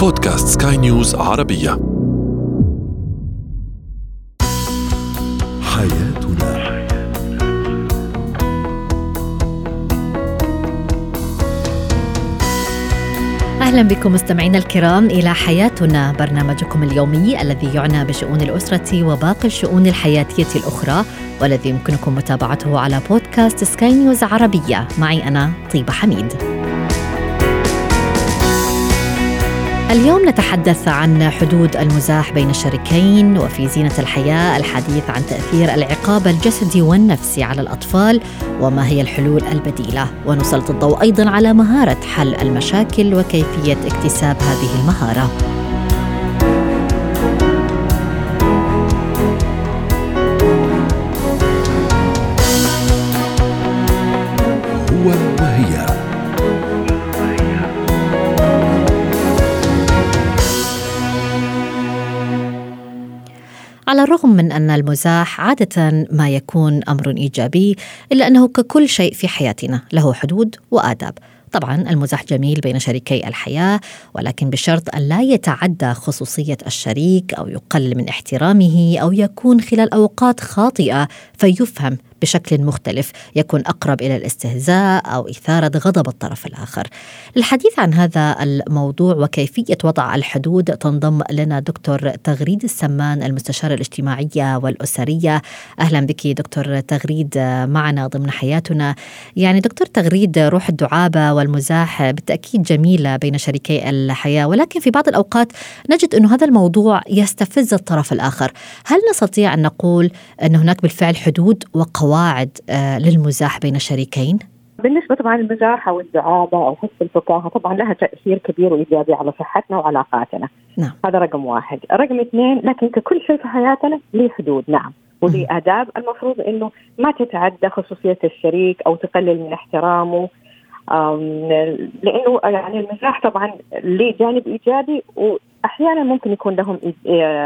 بودكاست سكاي نيوز عربية. حياتنا. أهلا بكم مستمعينا الكرام إلى حياتنا برنامجكم اليومي الذي يعنى بشؤون الأسرة وباقي الشؤون الحياتية الأخرى والذي يمكنكم متابعته على بودكاست سكاي نيوز عربية. معي أنا طيبة حميد. اليوم نتحدث عن حدود المزاح بين الشريكين وفي زينة الحياة الحديث عن تأثير العقاب الجسدي والنفسي على الأطفال وما هي الحلول البديلة. ونسلط الضوء أيضا على مهارة حل المشاكل وكيفية اكتساب هذه المهارة. على الرغم من أن المزاح عادة ما يكون أمر إيجابي إلا أنه ككل شيء في حياتنا له حدود وآداب. طبعا المزاح جميل بين شريكي الحياة ولكن بشرط أن لا يتعدى خصوصية الشريك أو يقل من احترامه أو يكون خلال أوقات خاطئة فيفهم بشكل مختلف يكون أقرب إلى الاستهزاء أو إثارة غضب الطرف الآخر. للحديث عن هذا الموضوع وكيفية وضع الحدود تنضم لنا دكتور تغريد السمان المستشارة الاجتماعية والأسرية. أهلا بك دكتور تغريد معنا ضمن حياتنا. يعني دكتور تغريد روح الدعابة والمزاح بالتأكيد جميلة بين شريكي الحياة ولكن في بعض الأوقات نجد إنه هذا الموضوع يستفز الطرف الآخر. هل نستطيع أن نقول إن هناك بالفعل حدود وقواعد قواعد للمزاح بين الشريكين؟ بالنسبة طبعا المزاح أو الدعابه أو حس الفكاهه طبعا لها تأثير كبير وإيجابي على صحتنا وعلاقاتنا. نعم. هذا رقم واحد، رقم اثنين لكن ككل شيء في حياتنا له حدود نعم وليه آداب المفروض إنه ما تتعدى خصوصية الشريك أو تقلل من احترامه لأنه يعني المزاح طبعا له جانب إيجابي واحيانا ممكن يكون لهم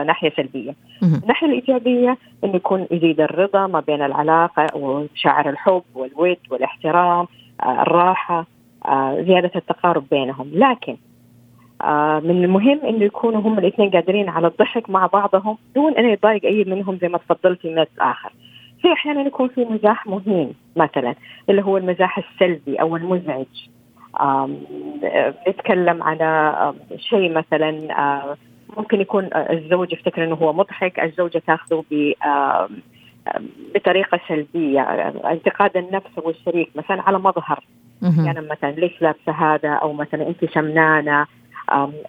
ناحية سلبية. الناحية الإيجابية انه يكون يزيد الرضا ما بين العلاقة وشعر الحب والود والاحترام الراحة زيادة التقارب بينهم، لكن من المهم انه يكونوا هم الإثنين قادرين على الضحك مع بعضهم دون أن يضايق أي منهم زي ما تفضلتي الناس اخر. في أحيانا يكون في مزاح مهين مثلا اللي هو المزاح السلبي أو المزعج. نتكلم على شيء مثلا ممكن يكون الزوج يفتكر إنه هو مضحك الزوجة تأخذه ب بطريقة سلبية انتقاد النفس والشريك مثلا على مظهر. يعني مثلا ليش لابسة هذا؟ أو مثلا أنت شمنانة؟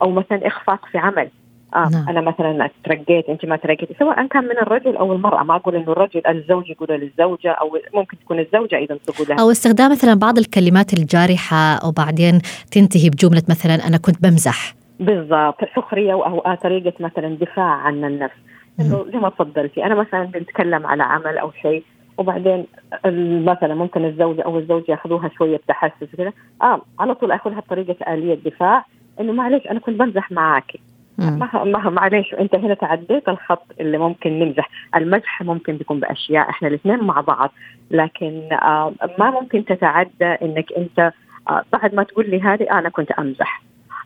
أو مثلا إخفاق في عمل. آه نعم. أنا مثلا ترقيت أنت ما ترقيتي. سواء كان من الرجل أو المرأة ما أقول إنه الرجل الزوج يقول للزوجة أو ممكن تكون الزوجة أيضا تقول لها أو استخدام مثلا بعض الكلمات الجارحة وبعدين تنتهي بجملة مثلا أنا كنت بمزح. بالضبط. سخرية أو طريقة مثلا دفاع عن النفس. إنه زي ما تفضلتي أنا مثلا بنتكلم على عمل أو شيء وبعدين مثلا ممكن الزوجة أو الزوج يأخذوها شوية تحسس كذا آه على طول أخذها بطريقة آلية دفاع إنه معلش أنا كنت بمزح معاكي. ما ما معلش انت هنا تعديت الخط اللي ممكن نمزح، المزح ممكن بيكون بأشياء إحنا الاثنين مع بعض. لكن آه ما ممكن تتعدى انك انت آه بعد ما تقول لي هذه أنا كنت امزح.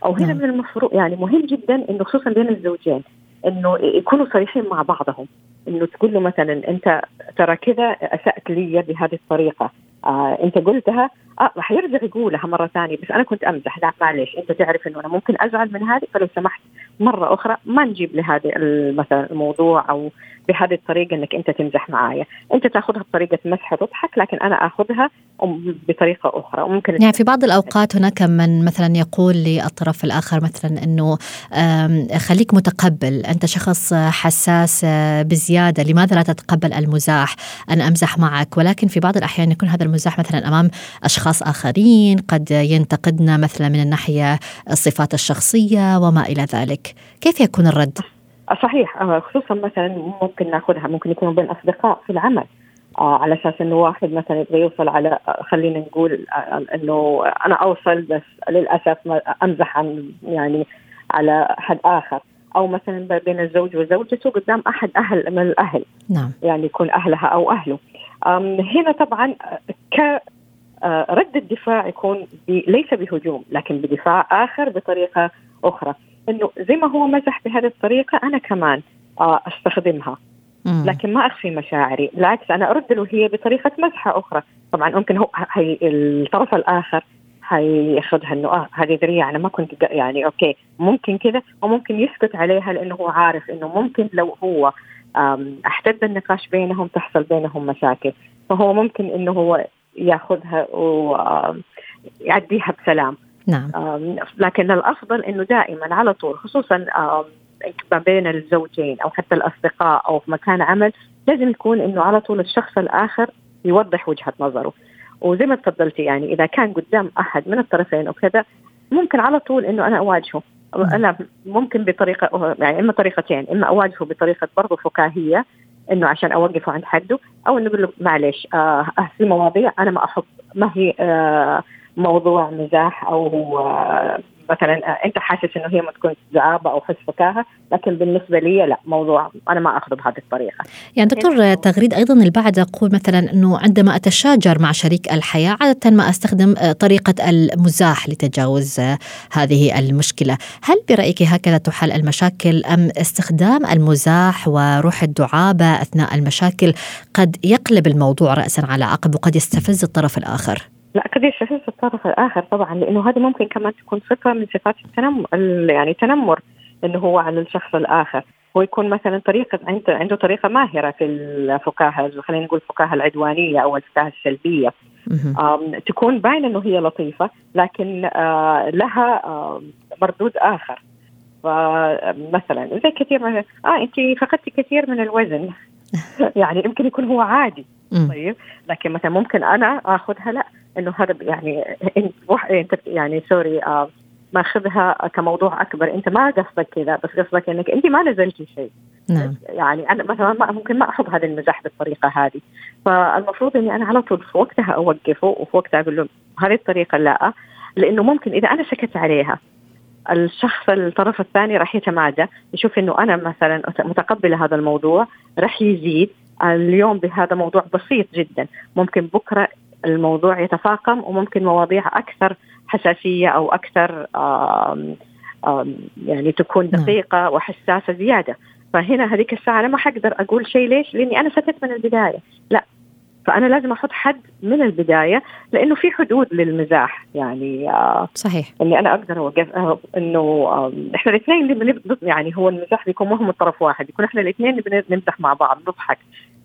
أو هنا من المفروض يعني مهم جدا إنه خصوصا بين الزوجين إنه يكونوا صريحين مع بعضهم. إنه تقول له مثلا أنت ترى كذا أسأت لي بهذه الطريقة. آه أنت قلتها آه راح يرجع يقولها مرة ثانية بس أنا كنت أمزح. لا معلش أنت تعرف إنه أنا ممكن أزعل من هذه فلو سمحت مرة أخرى ما نجيب لهذا مثلا الموضوع أو بهذه الطريقة إنك أنت تمزح معايا، أنت تأخذها بطريقة مسح تضحك لكن أنا أخذها بطريقة أخرى. وممكن يعني في بعض الأوقات هناك من مثلا يقول للطرف الآخر مثلا إنه خليك متقبل، أنت شخص حساس بزيادة، لماذا لا تتقبل المزاح؟ أنا أمزح معك، ولكن في بعض الأحيان يكون هذا المزاح مثلا أمام أشخاص آخرين، قد ينتقدنا مثلا من الناحية الصفات الشخصية وما إلى ذلك، كيف يكون الرد؟ صحيح خصوصا مثلا ممكن نأخذها ممكن يكونوا بين أصدقاء في العمل آه على أساس إنه واحد مثلا يبغى يوصل على خلينا نقول آه إنه أنا أوصل بس للأسف أمزح عن يعني على أحد آخر. أو مثلا بين الزوج وزوجته قدام أحد أهل من الأهل. نعم. يعني يكون أهلها أو أهله. هنا طبعا ك رد الدفاع يكون ليس بهجوم لكن بدفاع آخر بطريقة أخرى. إنه زي ما هو مزح بهذه الطريقة أنا كمان آه أستخدمها. لكن ما أخفي مشاعري بالعكس أنا أرد له هي بطريقة مزحه أخرى. طبعا ممكن هو هي الطرف الآخر هياخذها إنه آه هذه ذريعة أنا ما كنت يعني أوكي ممكن كذا وممكن يسكت عليها لأنه هو عارف إنه ممكن لو هو أحتد النقاش بينهم تحصل بينهم مشاكل. فهو ممكن إنه هو ياخذها ويعديها بسلام. نعم. لكن الأفضل إنه دائما على طول خصوصا ما بين الزوجين أو حتى الأصدقاء أو في مكان عمل لازم يكون إنه على طول الشخص الآخر يوضح وجهة نظره. وزي ما تفضلتي يعني إذا كان قدام أحد من الطرفين وكذا ممكن على طول إنه أنا أواجهه. أنا ممكن بطريقة يعني إما طريقتين إما أواجهه بطريقة برضه فكاهية إنه عشان أوقفه عند حده أو إنه أقول له معلش آه، في مواضيع أنا ما احب ما هي آه موضوع مزاح أو آه مثلا آه أنت حاسس إنه هي ما تكون زعابه أو حس فكاهة لكن بالنسبة لي لا موضوع أنا ما أخذه بهذه الطريقة يعني دكتور تغريد أيضا البعض يقول مثلا إنه عندما أتشاجر مع شريك الحياة عادة ما أستخدم آه، طريقة المزاح لتجاوز آه، هذه المشكلة، هل برأيك هكذا تحل المشاكل أم استخدام المزاح وروح الدعابة أثناء المشاكل قد يقلب الموضوع راسا على عقب وقد يستفز الطرف الآخر؟ لا قد يستفز الطرف الآخر طبعا لأنه هذه ممكن كمان تكون صفه من صفات التنمر يعني تنمر إنه هو على الشخص الآخر. هو يكون مثلا طريقة عنده عنده طريقة ماهرة في الفكاهه خلينا نقول الفكاهه العدوانية أو الفكاهه السلبية. تكون باينة إنه هي لطيفة لكن آه لها آم، مردود آخر. فمثلا زي كثير من آه أنت فقدتي كثير من الوزن. يعني يمكن يكون هو عادي. طيب لكن مثلا ممكن أنا آخذها لا. إنه هذا يعني انت وح- أنت يعني سوري آه ماخذها كموضوع أكبر. أنت ما قصدك كذا بس قصدك إنك أنت ما نزلتي شيء. نعم. يعني أنا مثلا ما ممكن ما أحب هذا المزاح بالطريقة هذه. فالمفروض إني أنا على طول في وقتها أوقفه وفي وقتها أقول له هذه الطريقة لا. لأنه ممكن إذا أنا سكت عليها الشخص الطرف الثاني راح يتمادى يشوف إنه أنا مثلا متقبلة هذا الموضوع راح يزيد. اليوم بهذا موضوع بسيط جدا. ممكن بكرة الموضوع يتفاقم وممكن مواضيع أكثر حساسية أو أكثر آم آم يعني تكون نعم. دقيقة وحساسة زيادة. فهنا هذيك الساعة أنا ما حقدر أقول شيء ليش؟ لأني أنا سكت من البداية. لا. فأنا لازم أحط حد من البداية لأنه في حدود للمزاح. يعني آه صحيح. إني أنا أقدر أوقف آه، إنه إحنا الاثنين اللي يعني هو المزاح بيكون مو من طرف واحد. يكون إحنا الاثنين اللي بن- نمزح مع بعض نضحك.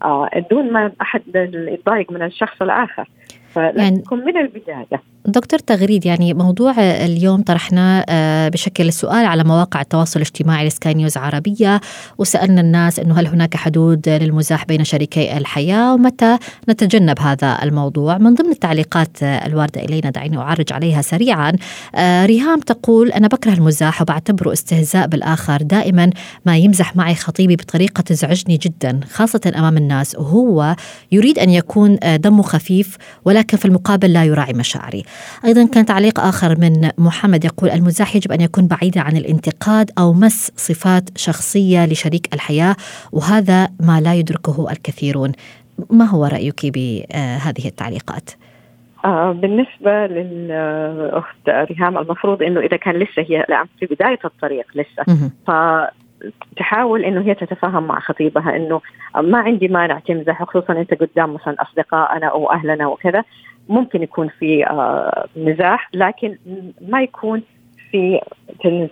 آه دون ما أحد يتضايق من الشخص الآخر. فلازم يعني- من البداية. دكتور تغريد يعني موضوع اليوم طرحناه آه، بشكل سؤال على مواقع التواصل الاجتماعي لسكاي نيوز عربية. وسألنا الناس أنه هل هناك حدود للمزاح بين شريكي الحياة؟ ومتى نتجنب هذا الموضوع؟ من ضمن التعليقات الواردة إلينا دعيني أعرج عليها سريعا. آه، ريهام تقول أنا بكره المزاح وبعتبره استهزاء بالآخر. دائما ما يمزح معي خطيبي بطريقة تزعجني جدا خاصة أمام الناس. وهو يريد أن يكون آه، دمه خفيف ولكن في المقابل لا يراعي مشاعري. أيضا كان تعليق آخر من محمد يقول المزاح يجب أن يكون بعيدا عن الانتقاد أو مس صفات شخصية لشريك الحياة وهذا ما لا يدركه الكثيرون ما هو رأيك بهذه التعليقات؟ آه بالنسبة للأخت ريهام المفروض إنه إذا كان لسه هي لا في بداية الطريق لسه. فتحاول إنه هي تتفاهم مع خطيبها إنه ما عندي مانع تمزح خصوصا أنت قدام مثلا أصدقائنا أو أهلنا وكذا ممكن يكون في آه مزاح لكن ما يكون في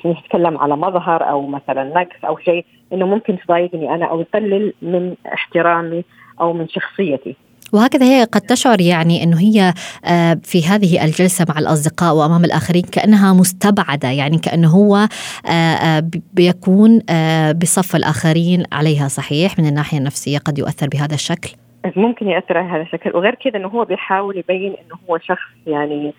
نتكلم على مظهر أو مثلا نقص أو شيء إنه ممكن تضايقني أنا أو تقلل من احترامي أو من شخصيتي. وهكذا هي قد تشعر يعني إنه هي آه، في هذه الجلسة مع الأصدقاء وأمام الآخرين كأنها مستبعدة يعني كأنه هو آه، آه، بي- بيكون آه، بصف الآخرين عليها صحيح من الناحية النفسية قد يؤثر بهذا الشكل. ممكن يأثر على هذا الشكل. وغير كذا إنه هو بيحاول يبين إنه هو شخص يعني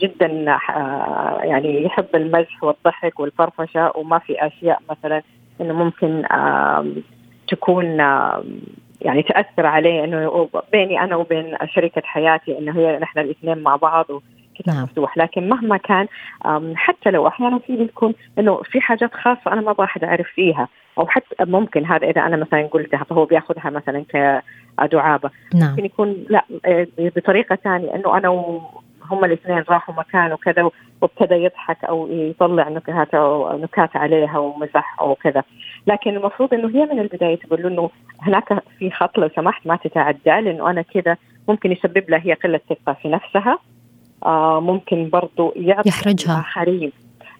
جدا آه، يعني يحب المزح والضحك والفرفشة وما في أشياء مثلا إنه ممكن تكون يعني تأثر عليه إنه بيني أنا وبين شريكة حياتي إنه هي نحن الاثنين مع بعض وكتاب نعم. مفتوح لكن مهما كان حتى لو أحيانا في بتكون إنه في حاجات خاصة أنا ما بحد أعرف فيها. أو حتى ممكن هذا إذا أنا مثلا قلتها فهو بيأخذها مثلا كدعابه نعم. ممكن يكون لا آه، بطريقة ثانية إنه أنا هم الاثنين راحوا مكان وكذا وابتدى يضحك أو يطلع نكات أو نكات عليها ومزح أو كذا. لكن المفروض إنه هي من البداية تقول له إنه هناك في خط لو سمحت ما تتعدى لأنه أنا كذا ممكن يسبب لها هي قلة ثقة في نفسها. آه ممكن برضو يعطي يحرجها. الآخرين.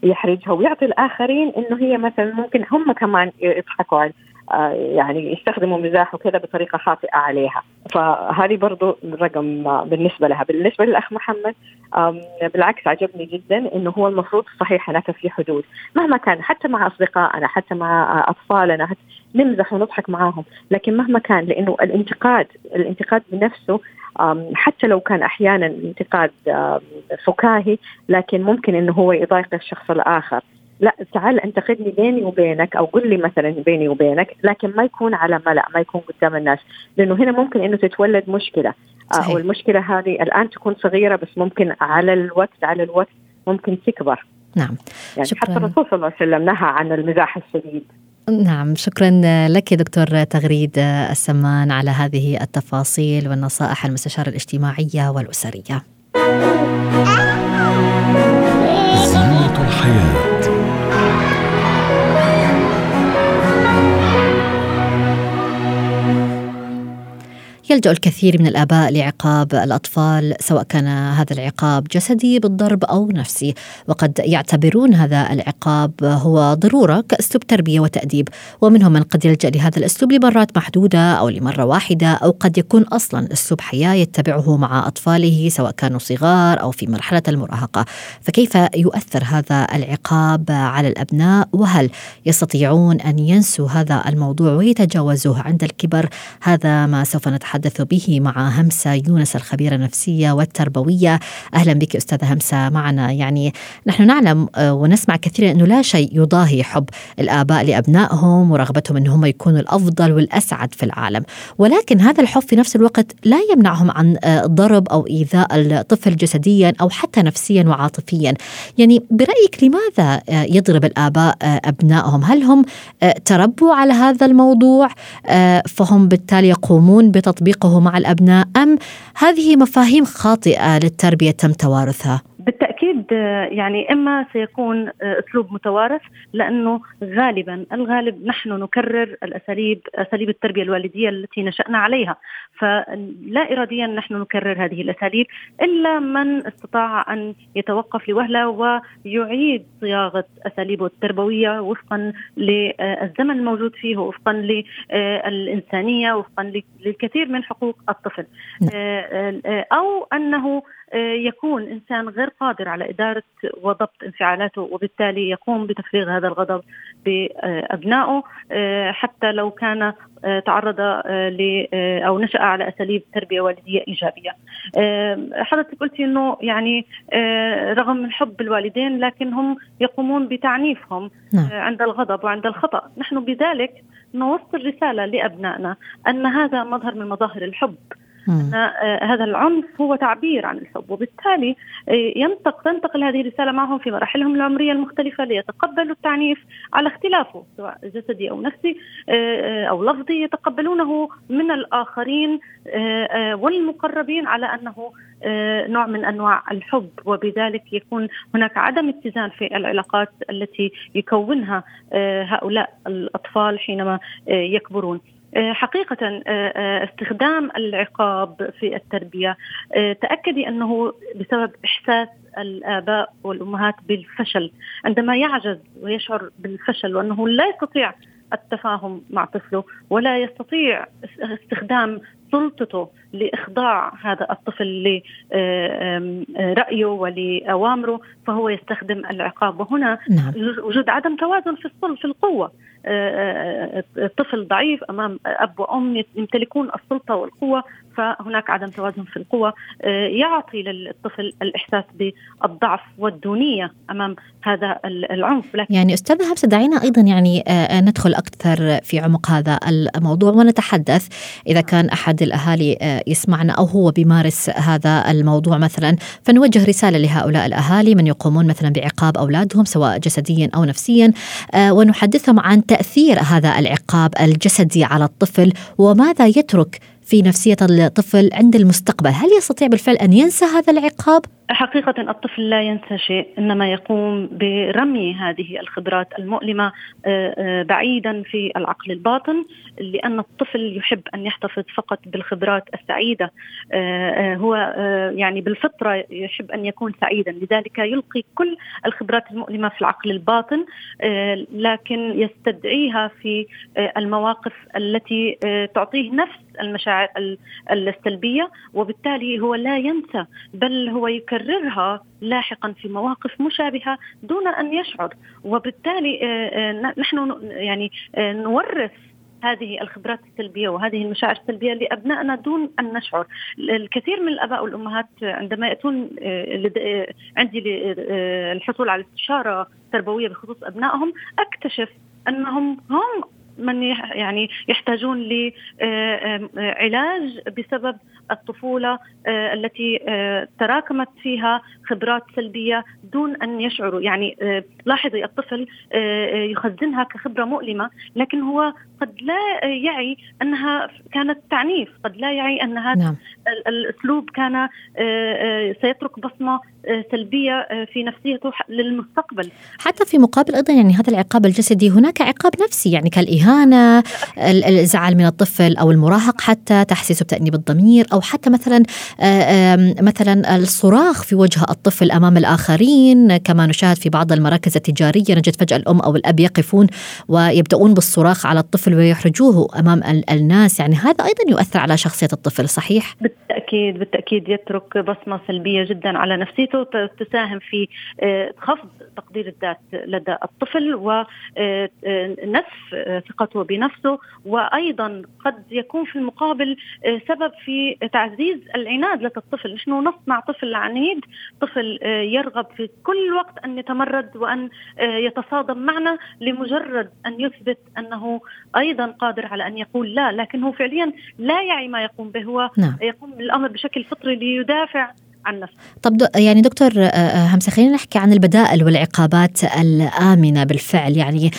يحرجها ويعطي الآخرين إنه هي مثلا ممكن هم كمان يضحكوا على آه يعني يستخدموا مزاح وكذا بطريقة خاطئة عليها. فهذه برضو رقم بالنسبة لها. بالنسبة للأخ محمد بالعكس عجبني جدا إنه هو المفروض صحيح هناك في حدود. مهما كان حتى مع أصدقائنا حتى مع أطفالنا حتى نمزح ونضحك معاهم. لكن مهما كان لأنه الانتقاد الانتقاد بنفسه حتى لو كان أحيانا انتقاد فكاهي لكن ممكن إنه هو يضايق الشخص الآخر. لا تعال انتقدني بيني وبينك أو قل لي مثلا بيني وبينك لكن ما يكون على ملأ ما يكون قدام الناس. لأنه هنا ممكن إنه تتولد مشكلة. آه، صحيح. أو المشكلة هذه الآن تكون صغيرة بس ممكن على الوقت على الوقت ممكن تكبر. نعم. يعني شكرا. حتى الرسول صلى الله عليه وسلم نهى عن المزاح الشديد. نعم شكرا لك دكتور تغريد السمان على هذه التفاصيل والنصائح المستشارة الاجتماعية والأسرية. زينة الحياة. يلجأ الكثير من الآباء لعقاب الأطفال سواء كان هذا العقاب جسدي بالضرب أو نفسي. وقد يعتبرون هذا العقاب هو ضرورة كأسلوب تربية وتأديب. ومنهم من قد يلجأ لهذا الأسلوب لمرات محدودة أو لمرة واحدة أو قد يكون أصلا أسلوب حياة يتبعه مع أطفاله سواء كانوا صغار أو في مرحلة المراهقة. فكيف يؤثر هذا العقاب على الأبناء؟ وهل يستطيعون أن ينسوا هذا الموضوع ويتجاوزوه عند الكبر؟ هذا ما سوف نتحدث نتحدث به مع همسة يونس الخبيرة النفسية والتربوية. أهلا بك أستاذة همسة معنا. يعني نحن نعلم آه، ونسمع كثيرا أنه لا شيء يضاهي حب الآباء لأبنائهم ورغبتهم أنهم يكونوا الأفضل والأسعد في العالم. ولكن هذا الحب في نفس الوقت لا يمنعهم عن آه، ضرب أو إيذاء الطفل جسديا أو حتى نفسيا وعاطفيا. يعني برأيك لماذا آه، يضرب الآباء أبنائهم؟ هل هم تربوا على هذا الموضوع فهم بالتالي يقومون بتطبيق تطبيقه مع الأبناء أم هذه مفاهيم خاطئة للتربية تم توارثها؟ بالتأكيد يعني إما سيكون أسلوب متوارث لأنه غالبا الغالب نحن نكرر الأساليب أساليب التربية الوالدية التي نشأنا عليها فلا اراديا نحن نكرر هذه الأساليب إلا من استطاع أن يتوقف لوهلة ويعيد صياغة أساليبه التربوية وفقا للزمن الموجود فيه وفقا للانسانيه وفقا للكثير من حقوق الطفل. أو أنه يكون إنسان غير قادر على إدارة وضبط انفعالاته وبالتالي يقوم بتفريغ هذا الغضب بأبنائه حتى لو كان تعرض ل أو نشأ على أساليب تربية والدية إيجابية. حضرتك قلتي إنه يعني رغم من حب الوالدين لكن هم يقومون بتعنيفهم نعم. عند الغضب وعند الخطأ، نحن بذلك نوصل رسالة لأبنائنا أن هذا مظهر من مظاهر الحب أن آه، هذا العنف هو تعبير عن الحب وبالتالي آه، ينطق تنتقل هذه الرسالة معهم في مراحلهم العمرية المختلفة ليتقبلوا التعنيف على اختلافه سواء جسدي أو نفسي آه، أو لفظي يتقبلونه من الآخرين والمقربين على أنه نوع من أنواع الحب وبذلك يكون هناك عدم اتزان في العلاقات التي يكونها هؤلاء الأطفال حينما يكبرون. آه، حقيقة آه، آه، استخدام العقاب في التربية تأكدي أنه بسبب إحساس الآباء والأمهات بالفشل عندما يعجز ويشعر بالفشل وأنه لا يستطيع التفاهم مع طفله ولا يستطيع استخدام سلطته لإخضاع هذا الطفل لرايه ولأوامره فهو يستخدم العقاب وهنا نعم. وجود عدم توازن في في القوة الطفل ضعيف أمام أب وأم يمتلكون السلطة والقوة فهناك عدم توازن في القوى يعطي للطفل الإحساس بالضعف والدونية أمام هذا العنف. لكن يعني أستاذة همسه دعينا أيضا يعني ندخل أكثر في عمق هذا الموضوع ونتحدث إذا كان أحد الأهالي يسمعنا أو هو بيمارس هذا الموضوع مثلا. فنوجه رسالة لهؤلاء الأهالي من يقومون مثلا بعقاب أولادهم سواء جسديا أو نفسيا ونحدثهم عن تأثير هذا العقاب الجسدي على الطفل وماذا يترك في نفسية الطفل عند المستقبل، هل يستطيع بالفعل أن ينسى هذا العقاب؟ حقيقة الطفل لا ينسى شيء إنما يقوم برمي هذه الخبرات المؤلمة آه، آه، بعيدا في العقل الباطن لأن الطفل يحب أن يحتفظ فقط بالخبرات السعيدة آه، هو يعني بالفطرة يحب أن يكون سعيدا لذلك يلقي كل الخبرات المؤلمة في العقل الباطن لكن يستدعيها في المواقف التي تعطيه نفس المشاعر السلبية وبالتالي هو لا ينسى بل هو يكررها لاحقا في مواقف مشابهة دون أن يشعر. وبالتالي آه، آه، نحن يعني آه، نورث هذه الخبرات السلبية وهذه المشاعر السلبية لأبنائنا دون أن نشعر. الكثير من الآباء والأمهات عندما يأتون عندي للحصول على استشارة تربوية بخصوص أبنائهم أكتشف أنهم هم من يعني يحتاجون لعلاج بسبب الطفولة آه، التي آه، تراكمت فيها خبرات سلبية دون أن يشعروا. يعني آه، لاحظي الطفل يخزنها كخبرة مؤلمة لكن هو قد لا يعي أنها كانت تعنيف قد لا يعي ان هذا نعم. الأسلوب كان سيترك بصمة سلبية في نفسيته للمستقبل حتى في مقابل أيضا يعني هذا العقاب الجسدي هناك عقاب نفسي يعني كالإهانة الزعل من الطفل أو المراهق حتى تحسيسه بتانيب الضمير أو حتى مثلا مثلا الصراخ في وجه الطفل أمام الآخرين كما نشاهد في بعض المراكز التجارية نجد فجأة الأم أو الأب يقفون ويبدأون بالصراخ على الطفل ويحرجوه أمام الناس. يعني هذا أيضا يؤثر على شخصية الطفل صحيح؟ بالتأكيد بالتأكيد يترك بصمة سلبية جدا على نفسيته تساهم في آه، خفض تقدير الذات لدى الطفل ونسف آه، ثقته بنفسه. وأيضا قد يكون في المقابل آه، سبب في تعزيز العناد لدى الطفل. نحن نصنع طفل عنيد طفل آه، يرغب في كل وقت أن يتمرد وأن آه، يتصادم معنا لمجرد أن يثبت أنه أيضا قادر على أن يقول لا لكن هو فعليا لا يعي ما يقوم به هو نعم. يقوم بالأمر بشكل فطري ليدافع عن نفسه. طب دو يعني دكتور آه، همسة خلينا نحكي عن البدائل والعقابات الآمنة بالفعل. يعني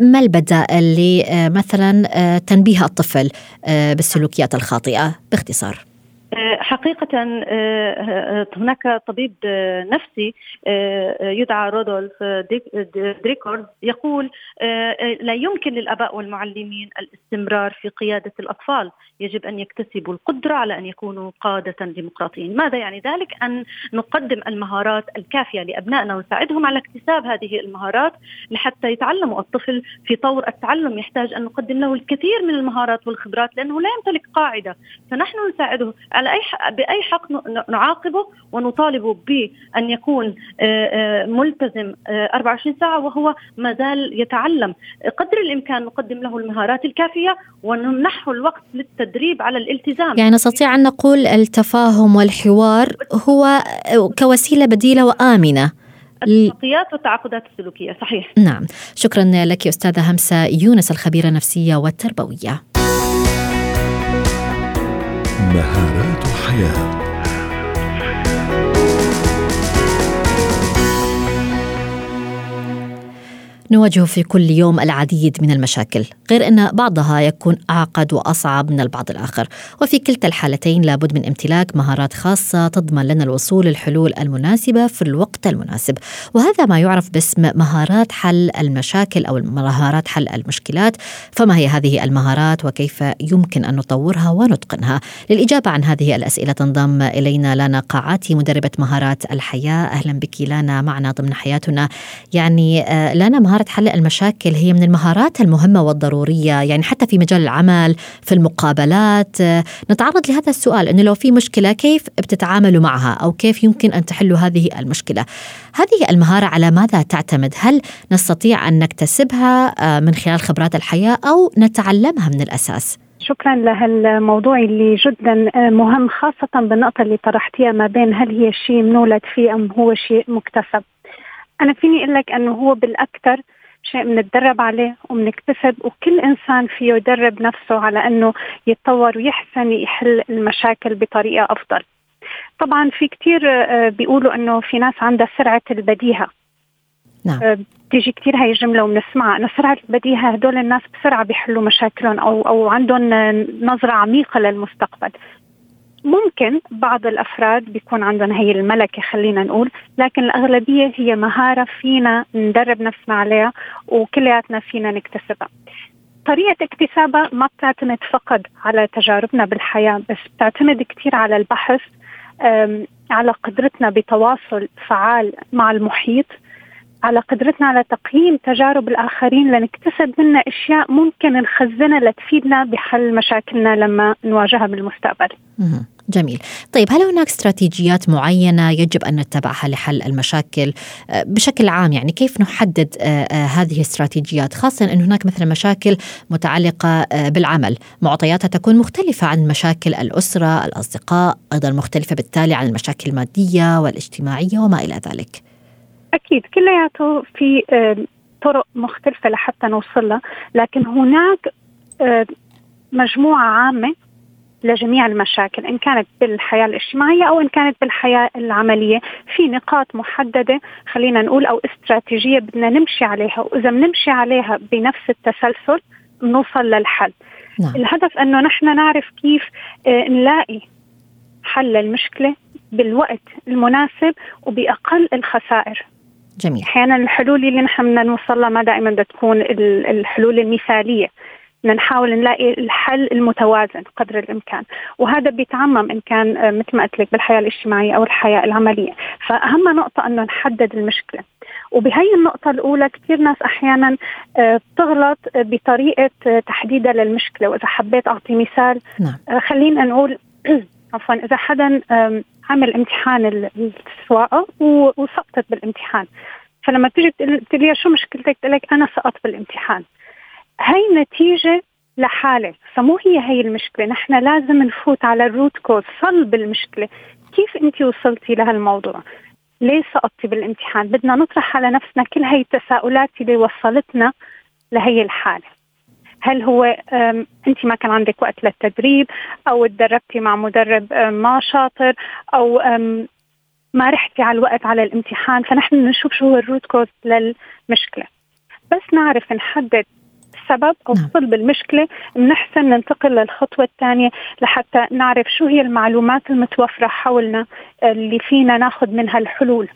ما البدائل لمثلا تنبيه الطفل بالسلوكيات الخاطئة؟ باختصار. حقيقة آه، آه، هناك طبيب آه، نفسي يدعى رودولف دريكورد يقول لا يمكن للآباء والمعلمين الاستمرار في قيادة الأطفال. يجب أن يكتسبوا القدرة على أن يكونوا قادة ديمقراطيين. ماذا يعني ذلك؟ أن نقدم المهارات الكافية لأبنائنا ونساعدهم على اكتساب هذه المهارات لحتى يتعلموا الطفل في طور التعلم. يحتاج أن نقدم له الكثير من المهارات والخبرات لأنه لا يمتلك قاعدة. فنحن نساعده. على أي بأي حق نعاقبه ونطالبه بان يكون آه، آه، ملتزم 24 آه، ساعة وهو ما زال يتعلم. قدر الإمكان نقدم له المهارات الكافية ونمنحه الوقت للتدريب على الالتزام. يعني نستطيع أن نقول التفاهم والحوار هو كوسيلة بديلة وآمنة. الاتفاقيات والتعاقدات السلوكية صحيح. نعم. شكرا لك أستاذة همسة يونس الخبيرة النفسية والتربوية. مهارات الحياة. نواجه في كل يوم العديد من المشاكل غير أن بعضها يكون أعقد وأصعب من البعض الآخر. وفي كلتا الحالتين لابد من امتلاك مهارات خاصة تضمن لنا الوصول للحلول المناسبة في الوقت المناسب. وهذا ما يعرف باسم مهارات حل المشاكل أو مهارات حل المشكلات. فما هي هذه المهارات وكيف يمكن أن نطورها ونتقنها؟ للإجابة عن هذه الأسئلة تنضم إلينا لانا قاعاتي مدربة مهارات الحياة. أهلا بك لانا معنا ضمن حياتنا. يعني آه، لانا مهارة مهارة حل المشاكل هي من المهارات المهمة والضرورية يعني حتى في مجال العمل في المقابلات. نتعرض لهذا السؤال أنه لو في مشكلة كيف بتتعاملوا معها؟ أو كيف يمكن أن تحلوا هذه المشكلة؟ هذه المهارة على ماذا تعتمد؟ هل نستطيع أن نكتسبها آه، من خلال خبرات الحياة أو نتعلمها من الأساس؟ شكرا لهالموضوع اللي جدا آه، مهم خاصة بالنقطة اللي طرحتيها ما بين هل هي شيء منولد فيه أم هو شيء مكتسب. أنا فيني أقول لك إنه هو بالأكثر شيء بنتدرب عليه وبنكتسب وكل إنسان فيه يدرب نفسه على إنه يتطور ويحسن يحل المشاكل بطريقة أفضل. طبعا في كثير آه، بيقولوا إنه في ناس عندها سرعة البديهة. نعم آه، بتيجي كثير هاي الجملة وبنسمعها إنه سرعة البديهة هدول الناس بسرعة بيحلوا مشاكلهم أو أو عندهم نظرة عميقة للمستقبل. ممكن بعض الأفراد بيكون عندهم هي الملكة خلينا نقول لكن الأغلبية هي مهارة فينا ندرب نفسنا عليها وكلياتنا فينا نكتسبها. طريقة اكتسابها ما بتعتمد فقط على تجاربنا بالحياة بس بتعتمد كثير على البحث على قدرتنا بتواصل فعال مع المحيط على قدرتنا على تقييم تجارب الآخرين لنكتسب منها أشياء ممكن نخزنها لتفيدنا بحل مشاكلنا لما نواجهها بالمستقبل. جميل. طيب هل هناك استراتيجيات معينة يجب أن نتبعها لحل المشاكل؟ آه، بشكل عام يعني كيف نحدد آه، آه، هذه الاستراتيجيات خاصة أن هناك مثلا مشاكل متعلقة بالعمل. معطياتها تكون مختلفة عن مشاكل الأسرة الأصدقاء أيضا مختلفة بالتالي عن المشاكل المادية والاجتماعية وما إلى ذلك. أكيد كلياته في طرق مختلفة لحتى نوصل لها لكن هناك مجموعة عامة لجميع المشاكل إن كانت بالحياة الاجتماعية أو إن كانت بالحياة العملية. في نقاط محددة خلينا نقول أو استراتيجية بدنا نمشي عليها وإذا بنمشي عليها بنفس التسلسل بنوصل للحل. نعم. الهدف إنه نحن نعرف كيف آه، نلاقي حل للمشكلة بالوقت المناسب وبأقل الخسائر. جميل. أحيانا الحلول اللي نحن بدنا نوصل لها ما دائما بدها تكون الحلول المثالية. نحاول نلاقي الحل المتوازن قدر الإمكان. وهذا بيتعمم إن كان آه، مثل ما قلت لك بالحياة الاجتماعية أو الحياة العملية. فأهم نقطة إنه نحدد المشكلة. وبهي النقطة الأولى كثير ناس أحيانا آه، بتغلط بطريقة آه، تحديدها للمشكلة. وإذا حبيت أعطي مثال نعم. خلينا نقول عفوا إذا حدا عمل امتحان السواقة وسقطت بالامتحان. فلما تيجي تقول لي شو مشكلتك؟ تقول لك أنا سقطت بالامتحان. هي نتيجة لحالة. فمو هي هي المشكلة. نحن لازم نفوت على ال root cause صلب المشكلة. كيف أنت وصلتي لهالموضوع؟ ليه سقطتي بالامتحان. بدنا نطرح على نفسنا كل هي التساؤلات اللي وصلتنا لهي الحالة. هل هو أنت ما كان عندك وقت للتدريب أو تدربتي مع مدرب ما شاطر أو ما رحتي على الوقت على الامتحان. فنحن نشوف شو هو ال root cause للمشكلة. بس نعرف نحدد السبب أو نعم. صلب المشكلة بنحسن ننتقل للخطوة الثانية لحتى نعرف شو هي المعلومات المتوفرة حولنا اللي فينا ناخذ منها الحلول.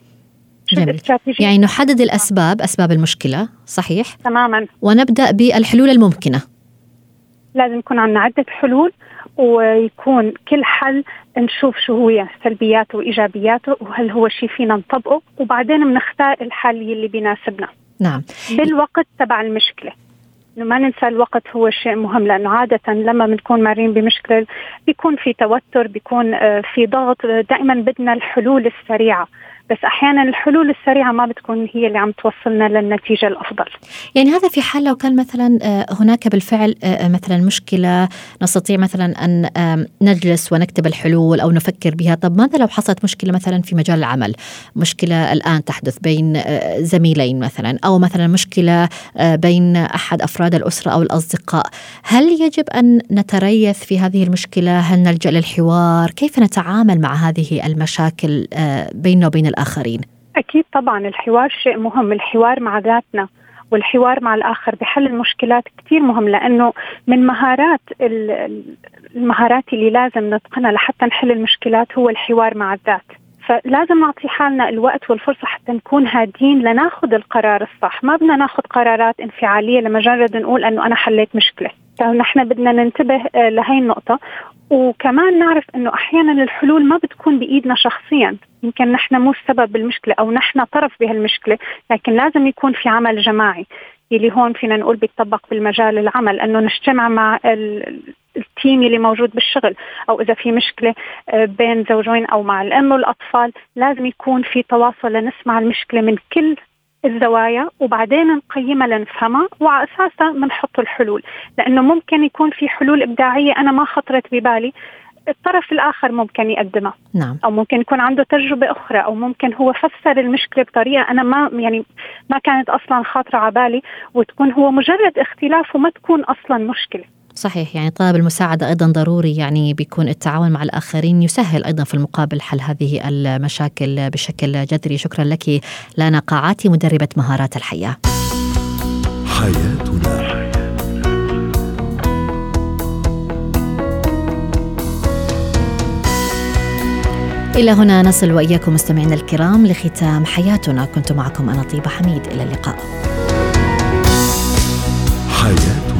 جميل. يعني نحدد الأسباب أسباب المشكلة صحيح؟ تماما. ونبدأ بالحلول الممكنة. لازم يكون عندنا عدة حلول ويكون كل حل نشوف شو هي سلبياته وإيجابياته وهل هو شيء فينا نطبقه وبعدين بنختار الحل اللي بيناسبنا. نعم. بالوقت تبع المشكلة. ما ننسى الوقت هو شيء مهم لأنه عادة لما بنكون مارين بمشكلة بيكون في توتر بيكون آه، في ضغط. دائما بدنا الحلول السريعة. بس أحيانا الحلول السريعة ما بتكون هي اللي عم توصلنا للنتيجة الأفضل. يعني هذا في حال لو كان مثلا آه، هناك بالفعل آه، آه، مثلا مشكلة نستطيع مثلا أن نجلس ونكتب الحلول أو نفكر بها، طب ماذا لو حصلت مشكلة مثلا في مجال العمل؟ مشكلة الآن تحدث بين زميلين مثلا أو مثلا مشكلة بين أحد أفراد الأسرة أو الأصدقاء، هل يجب أن نتريث في هذه المشكلة؟ هل نلجأ للحوار؟ كيف نتعامل مع هذه المشاكل بيننا وبين الآخرين أكيد طبعا الحوار شيء مهم الحوار مع ذاتنا والحوار مع الآخر بحل المشكلات كثير مهم لأنه من مهارات المهارات اللي لازم نتقنها لحتى نحل المشكلات هو الحوار مع الذات. فلازم نعطي حالنا الوقت والفرصة حتى نكون هادين لناخذ القرار الصح. ما بدنا ناخذ قرارات انفعالية لمجرد نقول أنه أنا حليت مشكلة. فنحن بدنا ننتبه آه، لهي النقطة. وكمان نعرف إنه أحيانا الحلول ما بتكون بإيدنا شخصيا. يمكن نحن مو السبب بالمشكلة أو نحن طرف بهالمشكلة لكن لازم يكون في عمل جماعي. اللي هون فينا نقول بيتطبق بالمجال العمل إنه نجتمع مع التيم اللي موجود بالشغل أو إذا في مشكلة آه، بين زوجين أو مع الأم والأطفال لازم يكون في تواصل لنسمع المشكلة من كل الزوايا وبعدين نقيمها لنفهمها وعلى أساسها بنحط الحلول. لأنه ممكن يكون في حلول إبداعية أنا ما خطرت ببالي الطرف الآخر ممكن يقدمها. نعم. أو ممكن يكون عنده تجربة أخرى أو ممكن هو فسر المشكلة بطريقة أنا ما يعني ما كانت أصلا خاطرة على بالي وتكون هو مجرد اختلاف وما تكون أصلا مشكلة. صحيح يعني طلب المساعدة أيضا ضروري يعني بيكون التعاون مع الآخرين يسهل أيضا في المقابل حل هذه المشاكل بشكل جذري. شكرا لك لانا قاعاتي مدربة مهارات الحياة. حياتنا. إلى هنا نصل وإياكم مستمعينا الكرام لختام حياتنا. كنت معكم أنا طيبة حميد. إلى اللقاء. حياتنا.